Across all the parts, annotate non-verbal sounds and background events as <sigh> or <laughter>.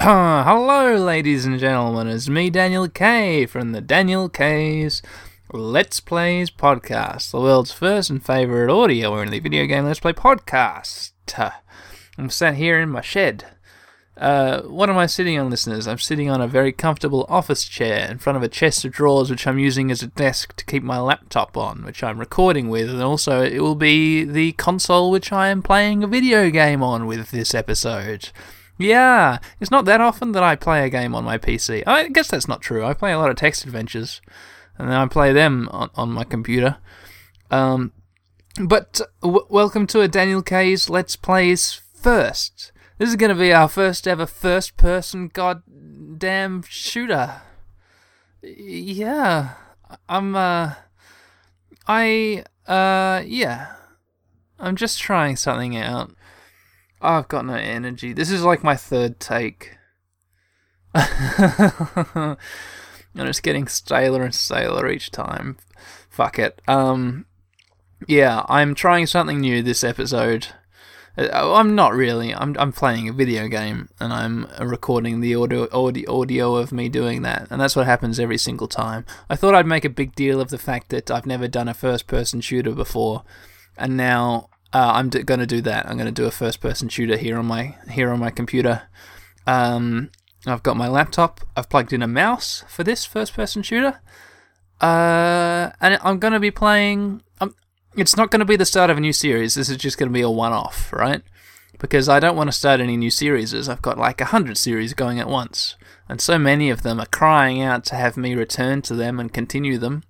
<clears throat> Hello, ladies and gentlemen. It's me, Daniel K, from the Daniel K's Let's Plays podcast, the world's first and favorite audio-only video game Let's Play podcast. I'm sat here in my shed. Uh, what am I sitting on, listeners? I'm sitting on a very comfortable office chair in front of a chest of drawers, which I'm using as a desk to keep my laptop on, which I'm recording with, and also it will be the console which I am playing a video game on with this episode. Yeah, it's not that often that I play a game on my PC. I guess that's not true. I play a lot of text adventures, and then I play them on, on my computer. Um, but w- welcome to a Daniel K's Let's Plays first. This is going to be our first ever first person goddamn shooter. Yeah. I'm, uh. I, uh, yeah. I'm just trying something out. Oh, I've got no energy. This is like my third take. <laughs> and it's getting staler and staler each time. Fuck it. Um, yeah, I'm trying something new this episode. Uh, I'm not really. I'm I'm playing a video game and I'm recording the audio audio audio of me doing that, and that's what happens every single time. I thought I'd make a big deal of the fact that I've never done a first-person shooter before, and now uh, I'm d- going to do that. I'm going to do a first-person shooter here on my here on my computer. Um, I've got my laptop. I've plugged in a mouse for this first-person shooter, uh, and I'm going to be playing. Um, it's not going to be the start of a new series. This is just going to be a one off, right? Because I don't want to start any new series. I've got like a hundred series going at once. And so many of them are crying out to have me return to them and continue them.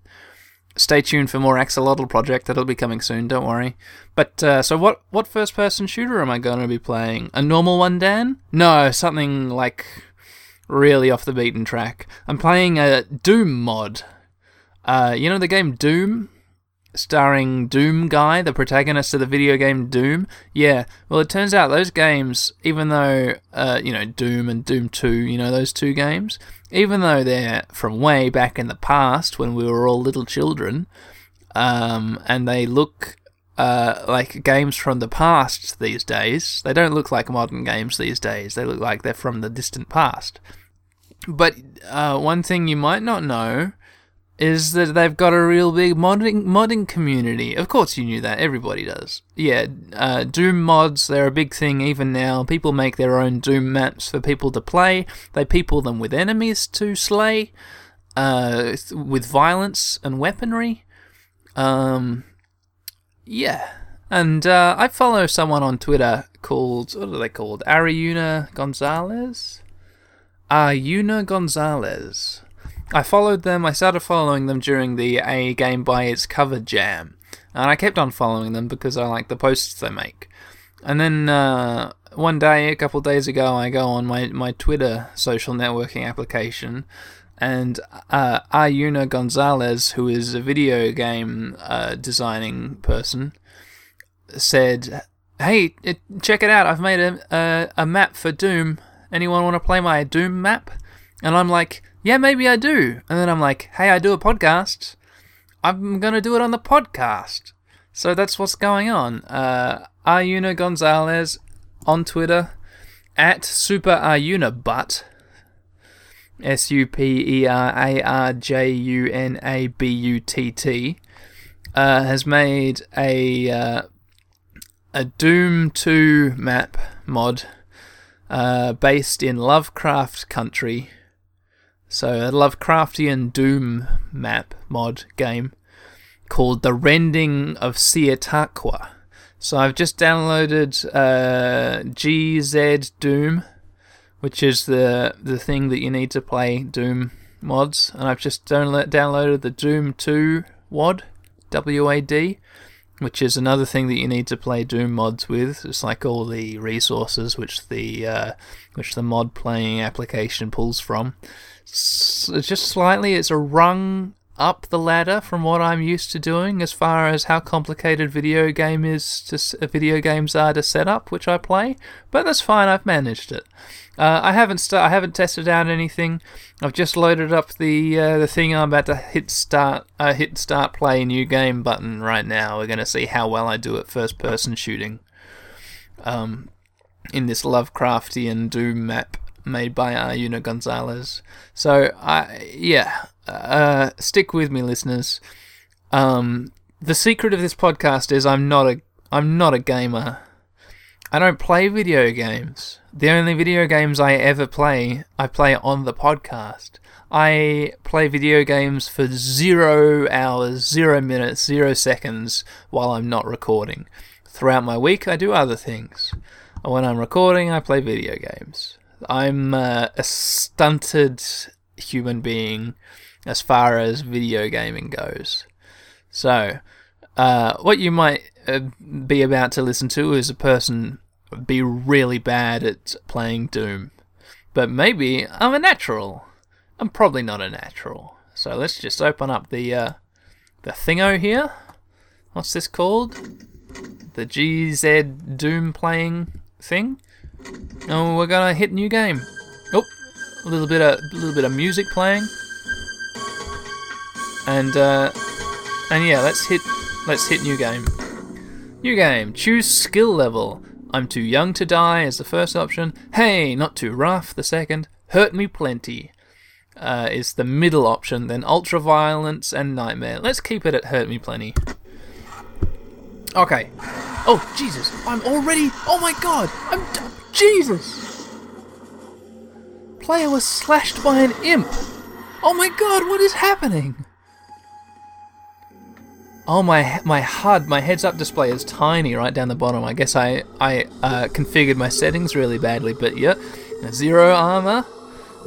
Stay tuned for more Axolotl project. That'll be coming soon. Don't worry. But uh, so what? What first-person shooter am I going to be playing? A normal one, Dan? No, something like really off the beaten track. I'm playing a Doom mod. Uh, you know the game Doom? Starring Doom Guy, the protagonist of the video game Doom. Yeah, well, it turns out those games, even though, uh, you know, Doom and Doom 2, you know, those two games, even though they're from way back in the past when we were all little children, um, and they look uh, like games from the past these days, they don't look like modern games these days. They look like they're from the distant past. But uh, one thing you might not know is that they've got a real big modding modding community. Of course, you knew that. Everybody does. Yeah, uh, Doom mods, they're a big thing even now. People make their own Doom maps for people to play. They people them with enemies to slay, uh, with violence and weaponry. Um, yeah. And uh, I follow someone on Twitter called, what are they called? Arjuna Gonzalez? Arjuna Gonzalez. I followed them. I started following them during the A Game by Its Cover Jam, and I kept on following them because I like the posts they make. And then uh, one day, a couple days ago, I go on my, my Twitter social networking application, and uh, Arjuna Gonzalez, who is a video game uh, designing person, said, "Hey, it, check it out! I've made a, a a map for Doom. Anyone want to play my Doom map?" And I'm like yeah, maybe I do. And then I'm like, hey, I do a podcast. I'm going to do it on the podcast. So that's what's going on. Uh, Arjuna Gonzalez on Twitter at Super Arjuna Butt. S U P E R A R J U N A B U T T uh, has made a uh, a Doom 2 map mod uh, based in Lovecraft Country so a Lovecraftian Doom map mod game called The Rending of Chautauqua. So I've just downloaded uh, GZ Doom, which is the the thing that you need to play Doom mods, and I've just download, downloaded the Doom 2 WAD, W-A-D, which is another thing that you need to play Doom mods with. It's like all the resources which the uh, which the mod playing application pulls from just slightly. It's a rung up the ladder from what I'm used to doing as far as how complicated video game is to video games are to set up, which I play. But that's fine. I've managed it. Uh, I haven't st- I haven't tested out anything. I've just loaded up the uh, the thing I'm about to hit start uh, hit start play new game button right now. We're gonna see how well I do at first person shooting. Um, in this Lovecraftian Doom map made by Arjuna Gonzalez. So I yeah, uh, stick with me, listeners. Um, the secret of this podcast is I'm not a I'm not a gamer. I don't play video games. The only video games I ever play, I play on the podcast. I play video games for zero hours, zero minutes, zero seconds while I'm not recording. Throughout my week, I do other things. When I'm recording, I play video games. I'm uh, a stunted human being as far as video gaming goes. So, uh, what you might uh, be about to listen to is a person be really bad at playing Doom. But maybe I'm a natural. I'm probably not a natural. So let's just open up the uh, the thingo here. What's this called? The GZ Doom playing thing. Oh, we're gonna hit new game. Oh, a little bit of a little bit of music playing. And uh, and yeah, let's hit let's hit new game. New game. Choose skill level. I'm too young to die is the first option. Hey, not too rough, the second. Hurt me plenty uh, is the middle option. Then ultra violence and nightmare. Let's keep it at hurt me plenty. Okay. Oh Jesus! I'm already. Oh my God! I'm. Jesus! Player was slashed by an imp. Oh my God! What is happening? Oh my my HUD, my heads up display is tiny right down the bottom. I guess I I uh, configured my settings really badly, but yeah, zero armor,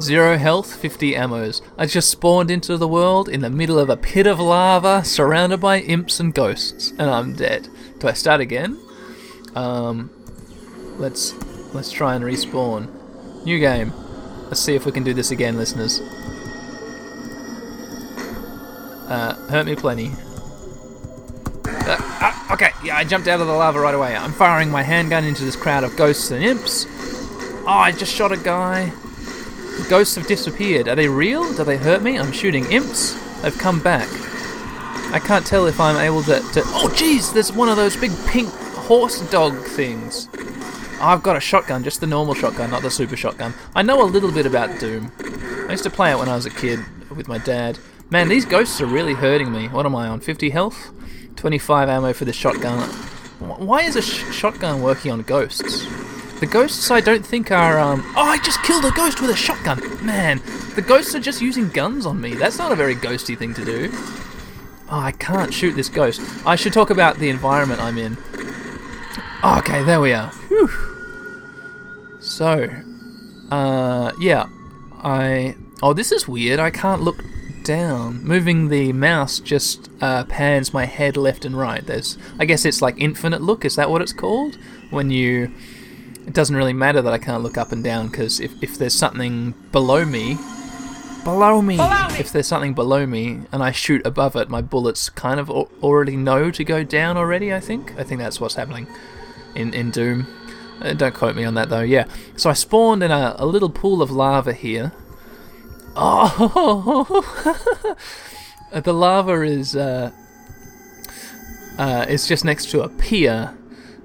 zero health, 50 ammos. I just spawned into the world in the middle of a pit of lava, surrounded by imps and ghosts, and I'm dead. Do I start again? Um, let's let's try and respawn. New game. Let's see if we can do this again, listeners. Uh, hurt me plenty. Uh, uh, okay, yeah, I jumped out of the lava right away. I'm firing my handgun into this crowd of ghosts and imps. Oh, I just shot a guy. The ghosts have disappeared. Are they real? Do they hurt me? I'm shooting imps. They've come back. I can't tell if I'm able to. to... Oh, jeez, there's one of those big pink horse dog things. I've got a shotgun, just the normal shotgun, not the super shotgun. I know a little bit about Doom. I used to play it when I was a kid with my dad. Man, these ghosts are really hurting me. What am I on? 50 health? 25 ammo for the shotgun. Why is a sh- shotgun working on ghosts? The ghosts I don't think are, um... Oh, I just killed a ghost with a shotgun! Man, the ghosts are just using guns on me. That's not a very ghosty thing to do. Oh, I can't shoot this ghost. I should talk about the environment I'm in. Okay, there we are. Whew. So, uh, yeah, I... Oh, this is weird. I can't look down. Moving the mouse just uh, pans my head left and right. There's, I guess it's like infinite look. Is that what it's called? When you, it doesn't really matter that I can't look up and down because if if there's something below me, below me, Below me! if there's something below me and I shoot above it, my bullets kind of al- already know to go down already. I think. I think that's what's happening in in Doom. Uh, don't quote me on that though. Yeah. So I spawned in a, a little pool of lava here. Oh, <laughs> the lava is uh, uh, is just next to a pier,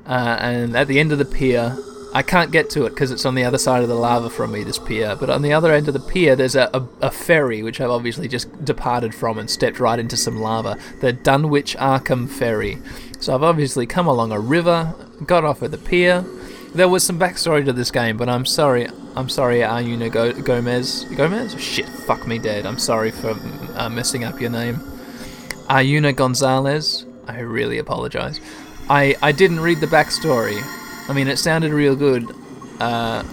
uh, and at the end of the pier, I can't get to it because it's on the other side of the lava from me. This pier, but on the other end of the pier, there's a, a, a ferry which I've obviously just departed from and stepped right into some lava. The Dunwich Arkham ferry. So I've obviously come along a river, got off at the pier. There was some backstory to this game, but I'm sorry. I'm sorry, Arjuna Go- Gomez. Gomez? Shit, fuck me dead. I'm sorry for uh, messing up your name. Arjuna Gonzalez. I really apologize. I, I didn't read the backstory. I mean, it sounded real good, uh,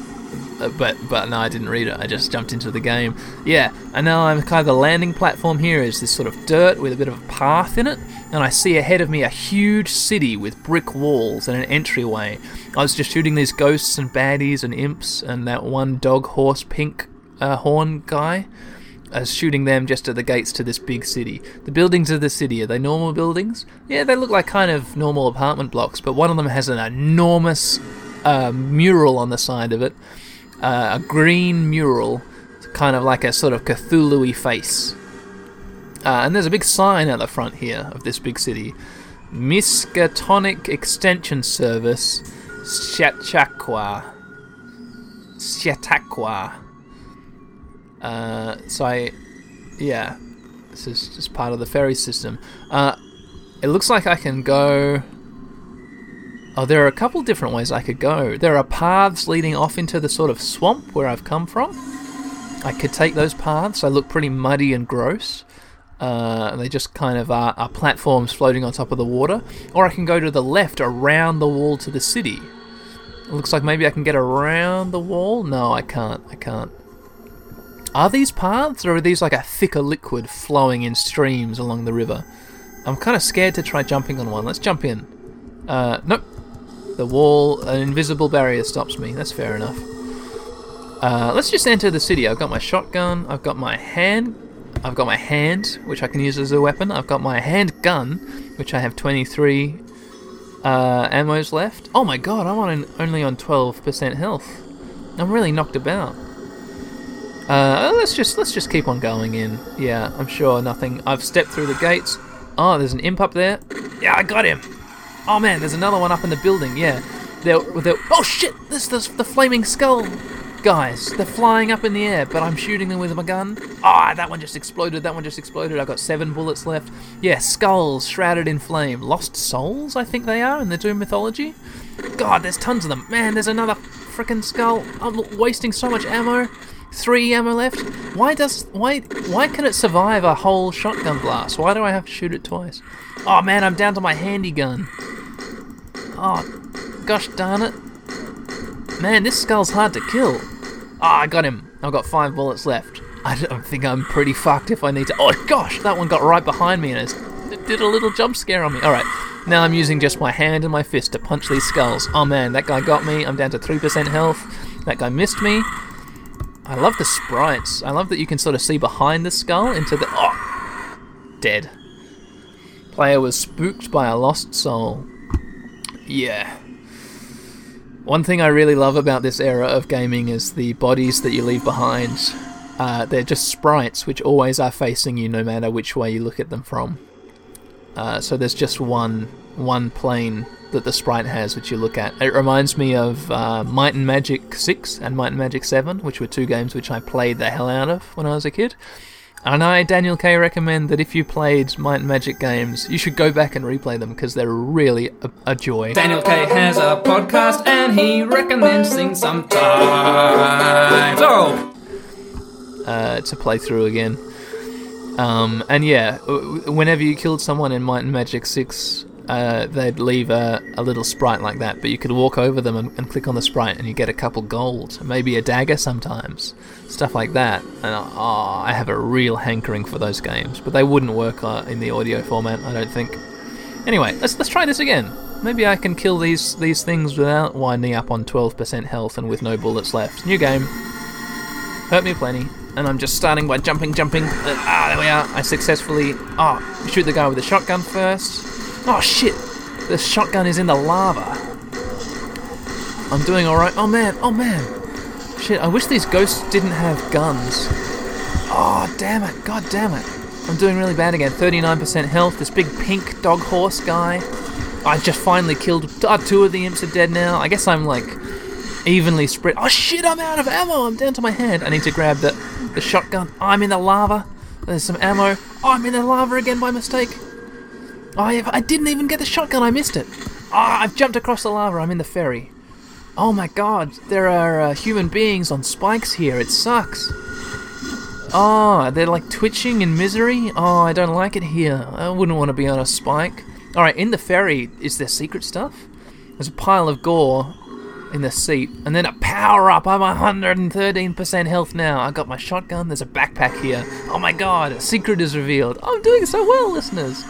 but but no, I didn't read it. I just jumped into the game. Yeah, and now I'm kind of the landing platform here is this sort of dirt with a bit of a path in it, and I see ahead of me a huge city with brick walls and an entryway. I was just shooting these ghosts and baddies and imps and that one dog horse pink uh, horn guy. I was shooting them just at the gates to this big city. The buildings of the city, are they normal buildings? Yeah, they look like kind of normal apartment blocks, but one of them has an enormous uh, mural on the side of it. Uh, a green mural, kind of like a sort of Cthulhu face. Uh, and there's a big sign at the front here of this big city. Miskatonic Extension Service, Shatchakwa. Chautauqua. Uh, so I, yeah, this is just part of the ferry system. Uh, it looks like I can go. Oh, there are a couple different ways I could go. There are paths leading off into the sort of swamp where I've come from. I could take those paths. They look pretty muddy and gross. Uh, they just kind of are, are platforms floating on top of the water. Or I can go to the left around the wall to the city. It looks like maybe I can get around the wall. No, I can't. I can't. Are these paths, or are these like a thicker liquid flowing in streams along the river? I'm kind of scared to try jumping on one. Let's jump in. Uh, nope. The wall, an invisible barrier stops me. That's fair enough. Uh, let's just enter the city. I've got my shotgun. I've got my hand. I've got my hand, which I can use as a weapon. I've got my handgun, which I have 23 uh, ammos left. Oh my god, I'm on an, only on 12% health. I'm really knocked about. Uh, let's just let's just keep on going in. Yeah, I'm sure nothing. I've stepped through the gates. Oh, there's an imp up there. Yeah, I got him. Oh man, there's another one up in the building. Yeah, they're, they're oh shit! This is the flaming skull guys. They're flying up in the air, but I'm shooting them with my gun. Ah, oh, that one just exploded. That one just exploded. I've got seven bullets left. Yeah, skulls shrouded in flame. Lost souls, I think they are in the Doom mythology. God, there's tons of them. Man, there's another freaking skull. I'm wasting so much ammo. Three ammo left. Why does why why can it survive a whole shotgun blast? Why do I have to shoot it twice? Oh man, I'm down to my handy gun. Oh, gosh darn it. Man, this skull's hard to kill. Ah, oh, I got him. I've got five bullets left. I don't think I'm pretty fucked if I need to. Oh gosh, that one got right behind me and it did a little jump scare on me. Alright, now I'm using just my hand and my fist to punch these skulls. Oh man, that guy got me. I'm down to 3% health. That guy missed me. I love the sprites. I love that you can sort of see behind the skull into the. Oh! Dead. Player was spooked by a lost soul. Yeah. One thing I really love about this era of gaming is the bodies that you leave behind. Uh, they're just sprites which always are facing you no matter which way you look at them from. Uh, so there's just one one plane that the sprite has which you look at. It reminds me of uh, Might and Magic 6 and Might and Magic 7, which were two games which I played the hell out of when I was a kid. And I, Daniel K, recommend that if you played Might and Magic games, you should go back and replay them because they're really a, a, joy. Daniel K has a podcast and he recommends things sometimes. Oh! Uh, to play through again. Um, and yeah, whenever you killed someone in Might and Magic 6, uh, they'd leave a, a, little sprite like that, but you could walk over them and, and, click on the sprite and you get a couple gold, maybe a dagger sometimes, stuff like that. And oh, I have a real hankering for those games, but they wouldn't work uh, in the audio format, I don't think. Anyway, let's let's try this again. Maybe I can kill these these things without winding up on 12% health and with no bullets left. New game. Hurt me plenty. And I'm just starting by jumping, jumping. Ah, there we are. I successfully. Oh, shoot the guy with the shotgun first. Oh shit! The shotgun is in the lava. I'm doing alright. Oh man, oh man. Shit, I wish these ghosts didn't have guns. Oh, damn it. God damn it. I'm doing really bad again. 39% health. This big pink dog horse guy. I just finally killed. Uh, two of the imps are dead now. I guess I'm like evenly spread. Oh shit, I'm out of ammo. I'm down to my hand. I need to grab the, the shotgun. I'm in the lava. There's some ammo. Oh, I'm in the lava again by mistake. Oh, I, I didn't even get the shotgun. I missed it. Ah, oh, I've jumped across the lava. I'm in the ferry. Oh my god, there are uh, human beings on spikes here. It sucks. Oh, they're like twitching in misery. Oh, I don't like it here. I wouldn't want to be on a spike. Alright, in the ferry, is there secret stuff? There's a pile of gore in the seat, and then a power up. I'm 113% health now. I got my shotgun. There's a backpack here. Oh my god, a secret is revealed. I'm doing so well, listeners.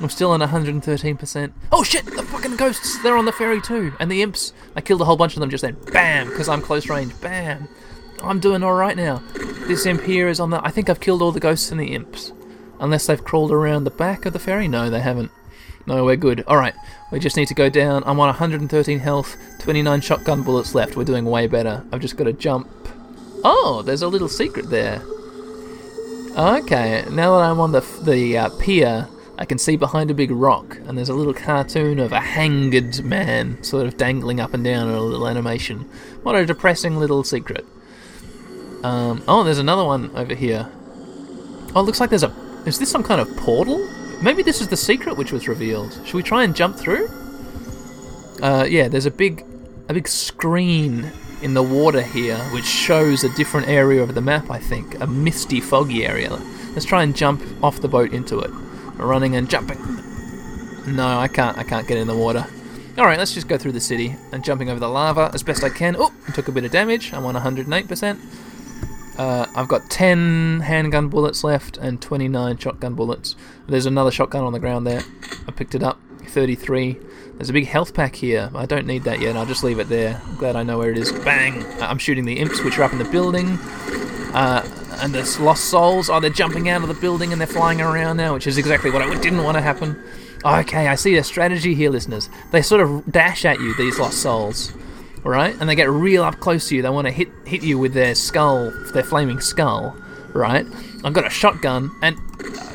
I'm still on 113%. Oh shit! The fucking ghosts! They're on the ferry too! And the imps! I killed a whole bunch of them just then. BAM! Because I'm close range. BAM! I'm doing alright now. This imp here is on the. I think I've killed all the ghosts and the imps. Unless they've crawled around the back of the ferry? No, they haven't. No, we're good. Alright, we just need to go down. I'm on 113 health, 29 shotgun bullets left. We're doing way better. I've just got to jump. Oh, there's a little secret there. Okay, now that I'm on the, the uh, pier, I can see behind a big rock, and there's a little cartoon of a hanged man sort of dangling up and down in a little animation. What a depressing little secret. Um, oh, there's another one over here. Oh, it looks like there's a. Is this some kind of portal? Maybe this is the secret which was revealed. Should we try and jump through? Uh, yeah, there's a big, a big screen in the water here which shows a different area of the map. I think a misty, foggy area. Let's try and jump off the boat into it. Running and jumping. No, I can't. I can't get in the water. All right, let's just go through the city and jumping over the lava as best I can. Oh, I took a bit of damage. I'm on 108%. Uh, I've got 10 handgun bullets left and 29 shotgun bullets. There's another shotgun on the ground there. I picked it up. 33. There's a big health pack here. I don't need that yet. I'll just leave it there. I'm glad I know where it is. Bang! I'm shooting the imps which are up in the building. Uh, and there's lost souls. Oh, they're jumping out of the building and they're flying around now, which is exactly what I didn't want to happen. Okay, I see a strategy here, listeners. They sort of dash at you, these lost souls, right? And they get real up close to you. They want to hit hit you with their skull, their flaming skull, right? I've got a shotgun, and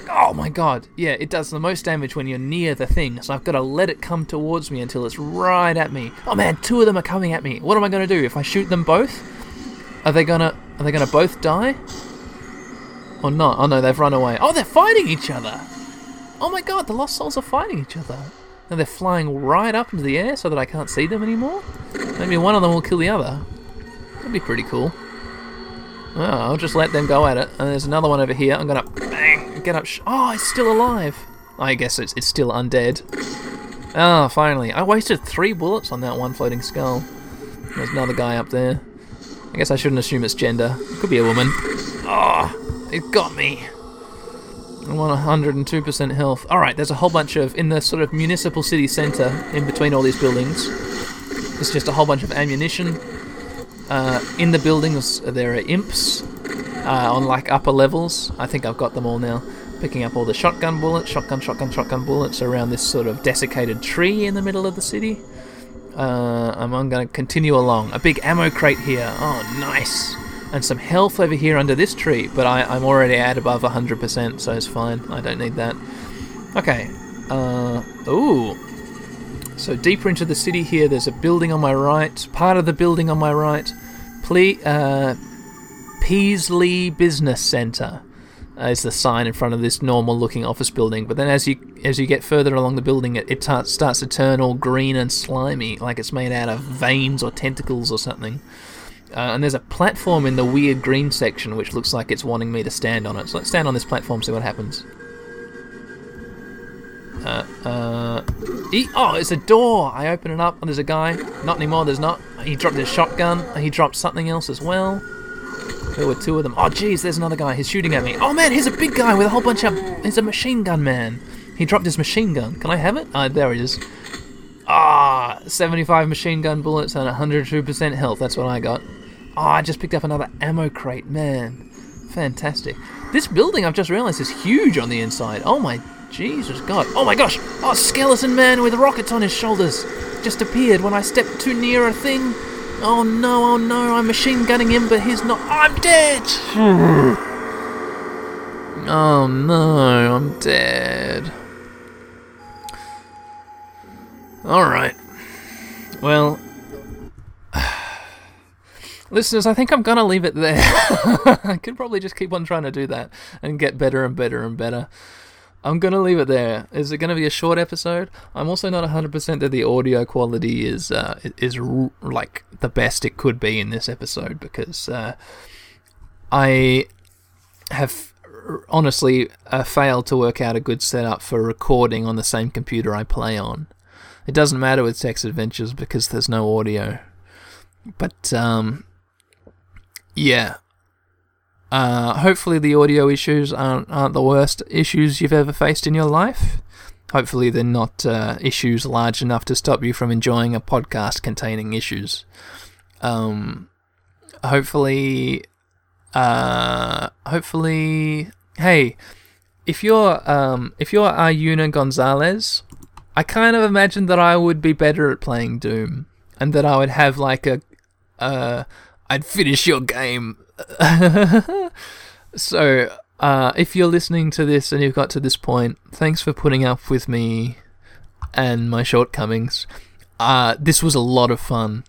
oh my god, yeah, it does the most damage when you're near the thing. So I've got to let it come towards me until it's right at me. Oh man, two of them are coming at me. What am I going to do if I shoot them both? Are they gonna are they gonna both die? Or not? Oh no, they've run away. Oh, they're fighting each other. Oh my god, the lost souls are fighting each other. And they're flying right up into the air so that I can't see them anymore. Maybe one of them will kill the other. That'd be pretty cool. Oh, I'll just let them go at it. And there's another one over here. I'm gonna bang, get up. Oh, it's still alive. I guess it's, it's still undead. Ah, oh, finally. I wasted three bullets on that one floating skull. There's another guy up there. I guess I shouldn't assume it's gender. It could be a woman. Oh, it got me. I'm on 102% health. Alright, there's a whole bunch of, in the sort of municipal city centre, in between all these buildings, there's just a whole bunch of ammunition. Uh, in the buildings, there are imps uh, on like upper levels. I think I've got them all now. Picking up all the shotgun bullets, shotgun, shotgun, shotgun bullets around this sort of desiccated tree in the middle of the city. Uh, I'm, I'm going to continue along. A big ammo crate here. Oh, nice and some health over here under this tree, but I, I'm already at above 100%, so it's fine. I don't need that. Okay. Uh, ooh. So deeper into the city here, there's a building on my right. Part of the building on my right. Ple- uh, Peaslee Business Center uh, is the sign in front of this normal-looking office building. But then, as you as you get further along the building, it, it starts to turn all green and slimy, like it's made out of veins or tentacles or something. Uh, and there's a platform in the weird green section which looks like it's wanting me to stand on it. So let's stand on this platform, see what happens. Uh, uh, oh, it's a door! I open it up and there's a guy. Not anymore, there's not. He dropped his shotgun. He dropped something else as well. There were two of them. Oh, jeez, there's another guy. He's shooting at me. Oh, man, he's a big guy with a whole bunch of. He's a machine gun man. He dropped his machine gun. Can I have it? Ah, there is. Ah, 75 machine gun bullets and 102% health. That's what I got. Oh, I just picked up another ammo crate. Man, fantastic. This building, I've just realised, is huge on the inside. Oh my Jesus God. Oh my gosh. Oh, skeleton man with rockets on his shoulders just appeared when I stepped too near a thing. Oh no, oh no, I'm machine gunning him, but he's not. I'm dead! <sighs> oh no, I'm dead. Alright. Well, <sighs> listeners, I think I'm gonna leave it there. <laughs> I could probably just keep on trying to do that and get better and better and better. I'm gonna leave it there. Is it gonna be a short episode? I'm also not 100% that the audio quality is uh, is r- like the best it could be in this episode because uh, I have honestly uh, failed to work out a good setup for recording on the same computer I play on. It doesn't matter with Text Adventures because there's no audio. But um, yeah. Uh, hopefully, the audio issues aren't, aren't the worst issues you've ever faced in your life. Hopefully, they're not uh, issues large enough to stop you from enjoying a podcast containing issues. Um, hopefully, uh, hopefully, hey, if you're um, if you're Arjuna Gonzalez, I kind of imagined that I would be better at playing Doom, and that I would have like a, uh, I'd finish your game. <laughs> so uh, if you're listening to this and you've got to this point, thanks for putting up with me and my shortcomings. Uh, this was a lot of fun.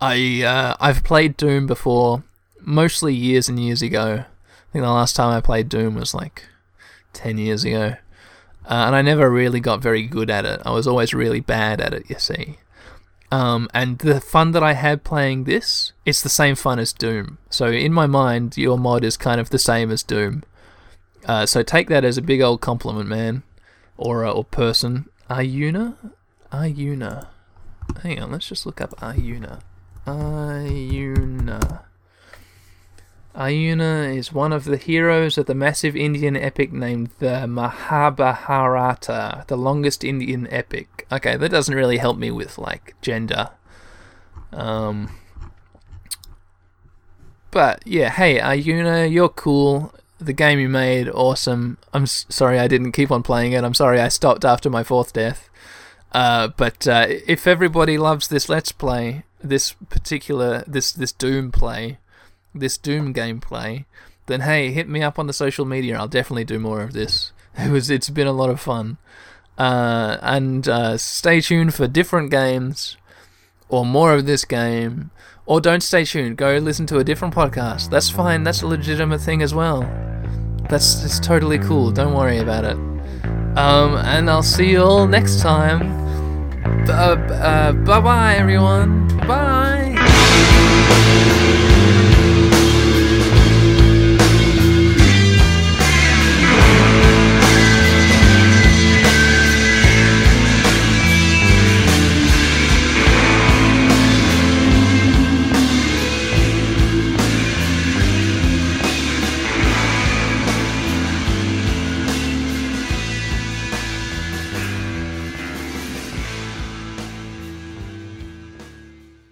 I uh, I've played Doom before, mostly years and years ago. I think the last time I played Doom was like ten years ago, uh, and I never really got very good at it. I was always really bad at it. You see. Um, and the fun that I had playing this, it's the same fun as Doom. So in my mind, your mod is kind of the same as Doom. Uh, so take that as a big old compliment, man, or uh, or person. Arjuna, Arjuna. Hang on, let's just look up Arjuna. Arjuna. Arjuna is one of the heroes of the massive Indian epic named the Mahabharata, the longest Indian epic. Okay, that doesn't really help me with like gender. Um, but yeah, hey Arjuna, you're cool. The game you made, awesome. I'm s- sorry I didn't keep on playing it. I'm sorry I stopped after my fourth death. Uh, but uh, if everybody loves this Let's Play, this particular this this Doom play, this Doom gameplay, then hey, hit me up on the social media. I'll definitely do more of this. <laughs> It was it's been a lot of fun. Uh, and uh, stay tuned for different games or more of this game. Or don't stay tuned. Go listen to a different podcast. That's fine. That's a legitimate thing as well. That's it's totally cool. Don't worry about it. Um, and I'll see you all next time. Uh, uh, bye bye, everyone. Bye.